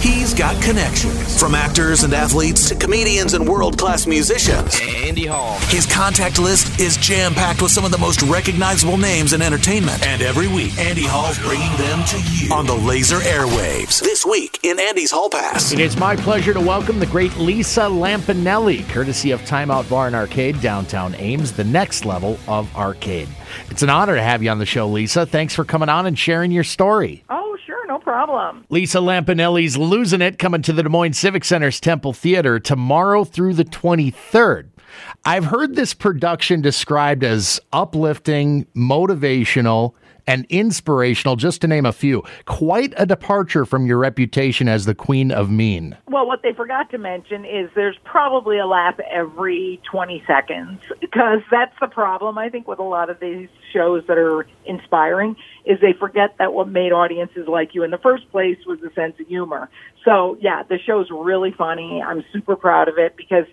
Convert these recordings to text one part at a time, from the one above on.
He's got connections from actors and athletes to comedians and world class musicians. Andy Hall. His contact list is jam packed with some of the most recognizable names in entertainment. And every week, Andy Hall's bringing them to you on the laser airwaves. This week in Andy's Hall Pass. It is my pleasure to welcome the great Lisa Lampanelli, courtesy of Timeout Bar and Arcade, downtown Ames, the next level of arcade. It's an honor to have you on the show, Lisa. Thanks for coming on and sharing your story. Oh, sure, no problem. Lisa Lampanelli's Losing It coming to the Des Moines Civic Center's Temple Theater tomorrow through the 23rd. I've heard this production described as uplifting, motivational, and inspirational, just to name a few. Quite a departure from your reputation as the Queen of Mean. Well, what they forgot to mention is there's probably a lap every 20 seconds because that's the problem, I think, with a lot of these shows that are inspiring is they forget that what made audiences like you in the first place was a sense of humor. So, yeah, the show's really funny. I'm super proud of it because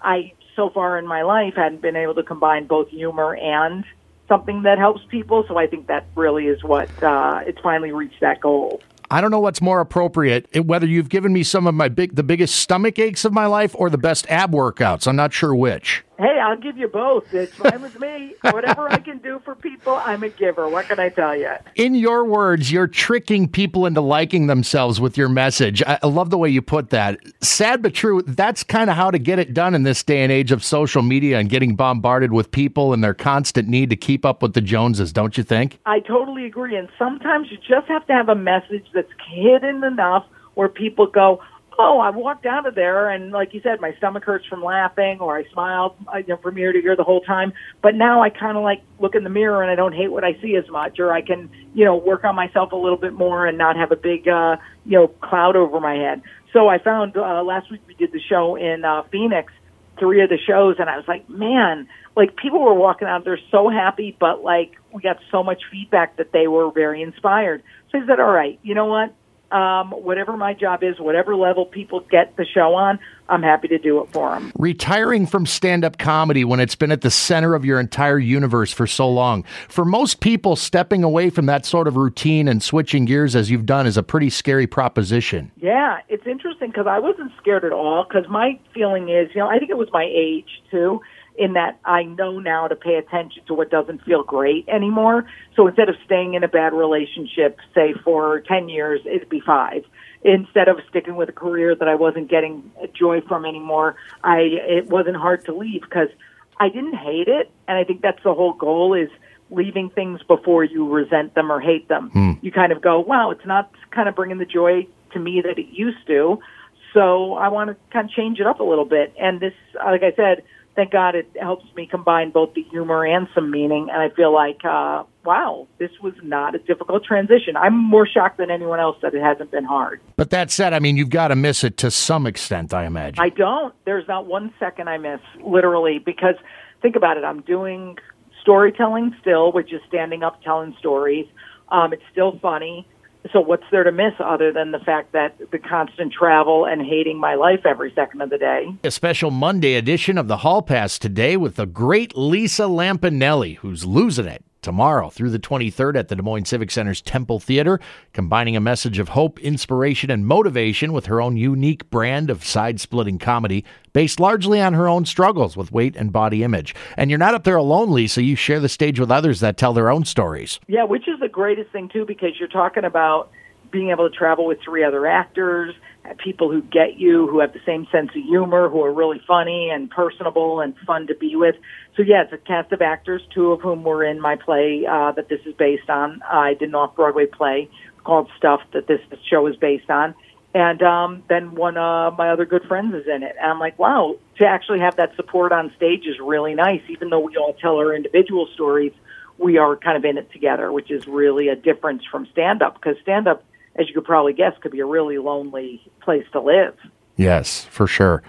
I, so far in my life, hadn't been able to combine both humor and something that helps people. So I think that really is what uh, it's finally reached that goal. I don't know what's more appropriate, whether you've given me some of my big, the biggest stomach aches of my life or the best ab workouts. I'm not sure which. Hey, I'll give you both. It's fine with me. Whatever I can do for people, I'm a giver. What can I tell you? In your words, you're tricking people into liking themselves with your message. I love the way you put that. Sad but true, that's kind of how to get it done in this day and age of social media and getting bombarded with people and their constant need to keep up with the Joneses, don't you think? I totally agree. And sometimes you just have to have a message that's hidden enough where people go, oh, I walked out of there and like you said, my stomach hurts from laughing or I smiled uh, you know, from ear to ear the whole time. But now I kind of like look in the mirror and I don't hate what I see as much or I can, you know, work on myself a little bit more and not have a big, uh, you know, cloud over my head. So I found, uh, last week we did the show in, uh, Phoenix, three of the shows and I was like, man, like people were walking out, they're so happy, but like we got so much feedback that they were very inspired. So I said, all right, you know what? Um, whatever my job is, whatever level people get the show on, I'm happy to do it for them. Retiring from stand up comedy when it's been at the center of your entire universe for so long, for most people, stepping away from that sort of routine and switching gears as you've done is a pretty scary proposition. Yeah, it's interesting because I wasn't scared at all because my feeling is, you know, I think it was my age too in that I know now to pay attention to what doesn't feel great anymore. So instead of staying in a bad relationship, say for 10 years, it'd be five. Instead of sticking with a career that I wasn't getting joy from anymore, I, it wasn't hard to leave because I didn't hate it. And I think that's the whole goal is leaving things before you resent them or hate them. Hmm. You kind of go, wow, it's not kind of bringing the joy to me that it used to. So I want to kind of change it up a little bit. And this, like I said, thank God it helps me combine both the humor and some meaning. And I feel like, uh, wow, this was not a difficult transition. I'm more shocked than anyone else that it hasn't been hard. But that said, I mean, you've got to miss it to some extent, I imagine. I don't. There's not one second I miss, literally, because think about it. I'm doing storytelling still, which is standing up telling stories. Um, it's still funny. So what's there to miss other than the fact that the constant travel and hating my life every second of the day? A special Monday edition of the Hall Pass today with the great Lisa Lampanelli, who's losing it tomorrow through the 23rd at the Des Moines Civic Center's Temple Theater, combining a message of hope, inspiration, and motivation with her own unique brand of side splitting comedy based largely on her own struggles with weight and body image. And you're not up there alone, Lisa. You share the stage with others that tell their own stories. Yeah, which is the greatest thing, too, because you're talking about being able to travel with three other actors people who get you, who have the same sense of humor, who are really funny and personable and fun to be with. So yeah, it's a cast of actors, two of whom were in my play uh, that this is based on. I did an off-Broadway play called Stuff that this, show is based on. And um, then one of my other good friends is in it. And I'm like, wow, to actually have that support on stage is really nice. Even though we all tell our individual stories, we are kind of in it together, which is really a difference from stand-up because stand-up as you could probably guess, could be a really lonely place to live. Yes, for sure.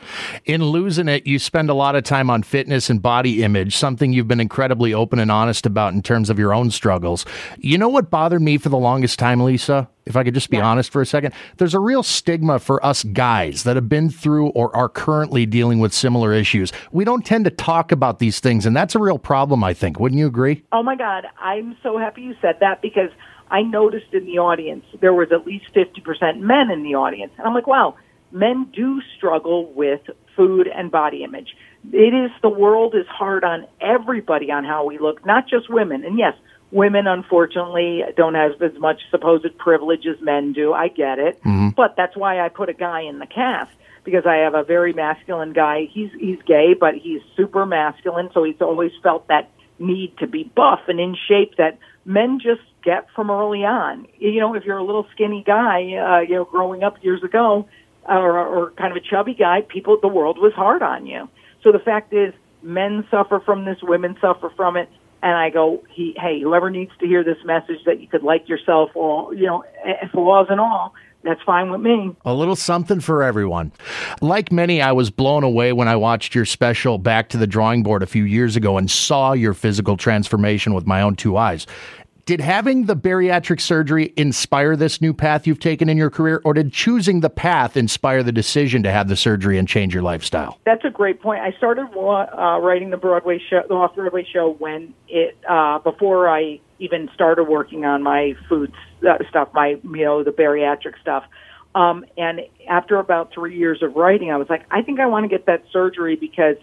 In losing it, you spend a lot of time on fitness and body image, something you've been incredibly open and honest about in terms of your own struggles. You know what bothered me for the longest time, Lisa? If I could just be yeah. honest for a second, there's a real stigma for us guys that have been through or are currently dealing with similar issues. We don't tend to talk about these things, and that's a real problem, I think. Wouldn't you agree? Oh my God. I'm so happy you said that because I noticed in the audience there was at least 50% men in the audience. And I'm like, wow, men do struggle with food and body image. It is the world is hard on everybody on how we look, not just women. And yes, women unfortunately don't have as much supposed privilege as men do. I get it. Mm-hmm. But that's why I put a guy in the cast because I have a very masculine guy. He's he's gay, but he's super masculine, so he's always felt that need to be buff and in shape that men just get from early on. You know, if you're a little skinny guy, uh, you know, growing up years ago, uh, or, or kind of a chubby guy, people, the world was hard on you. So the fact is, men suffer from this, women suffer from it. And I go, he, hey, whoever needs to hear this message that you could like yourself, or you know, eh, eh, flaws and all, that's fine with me. A little something for everyone. Like many, I was blown away when I watched your special Back to the Drawing Board a few years ago and saw your physical transformation with my own two eyes. Did having the bariatric surgery inspire this new path you've taken in your career, or did choosing the path inspire the decision to have the surgery and change your lifestyle? That's a great point. I started uh, writing the Broadway show, the Off Broadway show, when it uh, before I even started working on my food uh, stuff, my you know the bariatric stuff. Um, and after about three years of writing, I was like, I think I want to get that surgery because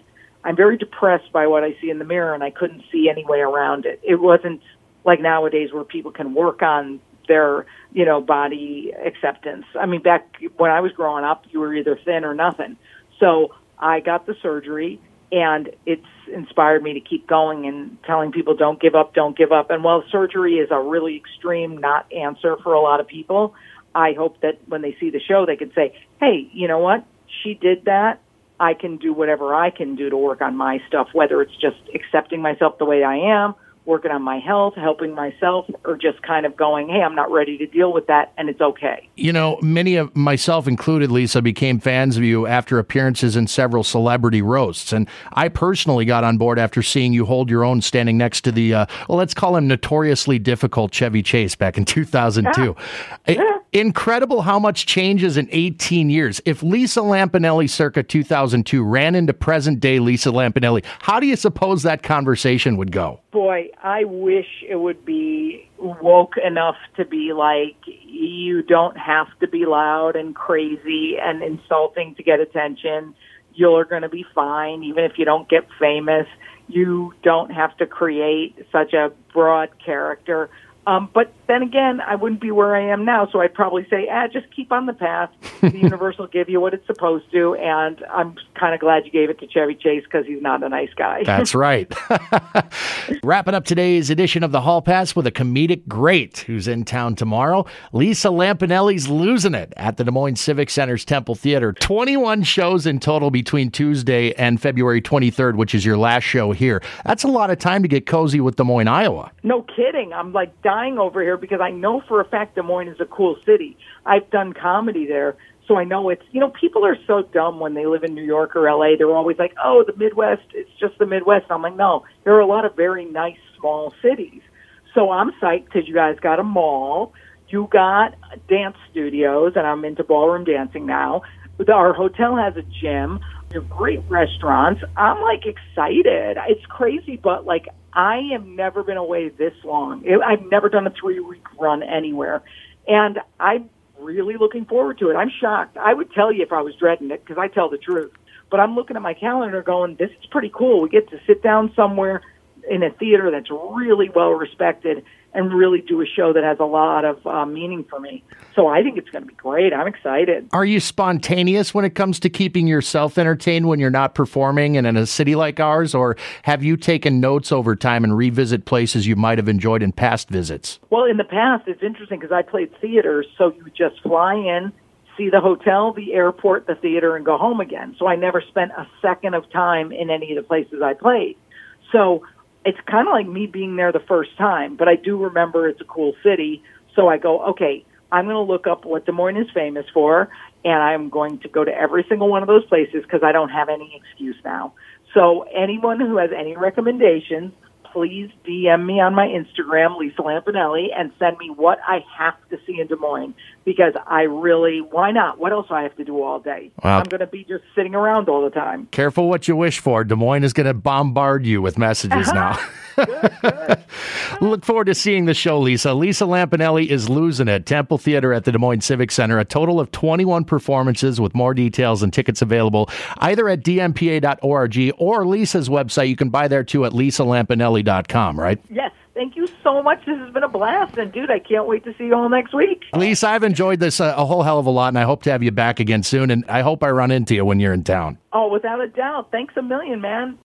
I'm very depressed by what I see in the mirror, and I couldn't see any way around it. It wasn't like nowadays where people can work on their you know body acceptance. I mean, back when I was growing up, you were either thin or nothing. So I got the surgery, and it's inspired me to keep going and telling people don't give up, don't give up. And while surgery is a really extreme not answer for a lot of people, I hope that when they see the show, they can say, "Hey, you know what? She did that. I can do whatever I can do to work on my stuff, whether it's just accepting myself the way I am." Working on my health, helping myself, or just kind of going, hey, I'm not ready to deal with that, and it's okay. You know, many of myself included, Lisa, became fans of you after appearances in several celebrity roasts. And I personally got on board after seeing you hold your own standing next to the, uh, well, let's call him notoriously difficult Chevy Chase back in 2002. Yeah. Incredible how much changes in 18 years. If Lisa Lampanelli circa 2002 ran into present day Lisa Lampanelli, how do you suppose that conversation would go? Boy, I wish it would be woke enough to be like, you don't have to be loud and crazy and insulting to get attention. You're going to be fine, even if you don't get famous. You don't have to create such a broad character um, but then again, I wouldn't be where I am now, so I'd probably say, ah, just keep on the path. The universe will give you what it's supposed to, and I'm kind of glad you gave it to Chevy Chase because he's not a nice guy. That's right. Wrapping up today's edition of the Hall Pass with a comedic great who's in town tomorrow. Lisa Lampanelli's losing it at the Des Moines Civic Center's Temple Theater. 21 shows in total between Tuesday and February 23rd, which is your last show here. That's a lot of time to get cozy with Des Moines, Iowa. No kidding. I'm like dying dying over here because I know for a fact Des Moines is a cool city. I've done comedy there, so I know it's, you know, people are so dumb when they live in New York or LA. They're always like, oh, the Midwest, it's just the Midwest. I'm like, no, there are a lot of very nice small cities. So I'm psyched because you guys got a mall. You got dance studios, and I'm into ballroom dancing now. Our hotel has a gym. They're great restaurants. I'm like excited. It's crazy, but like I have never been away this long. I've never done a three week run anywhere. And I'm really looking forward to it. I'm shocked. I would tell you if I was dreading it because I tell the truth. But I'm looking at my calendar going, this is pretty cool. We get to sit down somewhere in a theater that's really well respected and really do a show that has a lot of uh, meaning for me. So I think it's going to be great. I'm excited. Are you spontaneous when it comes to keeping yourself entertained when you're not performing and in a city like ours, or have you taken notes over time and revisit places you might have enjoyed in past visits? Well, in the past, it's interesting because I played theater, so you just fly in. See the hotel, the airport, the theater, and go home again. So I never spent a second of time in any of the places I played. So it's kind of like me being there the first time, but I do remember it's a cool city. So I go, okay, I'm going to look up what Des Moines is famous for, and I'm going to go to every single one of those places because I don't have any excuse now. So anyone who has any recommendations, please DM me on my Instagram, Lisa Lampanelli, and send me what I have to see in Des Moines because I really, why not? What else do I have to do all day? I'm going to be just sitting around all the time. Careful what you wish for. Des Moines is going to bombard you with messages now. Look forward to seeing the show, Lisa. Lisa Lampanelli is losing it. Temple Theater at the Des Moines Civic Center. A total of 21 performances with more details and tickets available either at dmpa.org or Lisa's website. You can buy there too at lisalampanelli.com, right? Yes. Thank you so much. This has been a blast. And, dude, I can't wait to see you all next week. Lisa, I've enjoyed this uh, a whole hell of a lot, and I hope to have you back again soon. And I hope I run into you when you're in town. Oh, without a doubt. Thanks a million, man.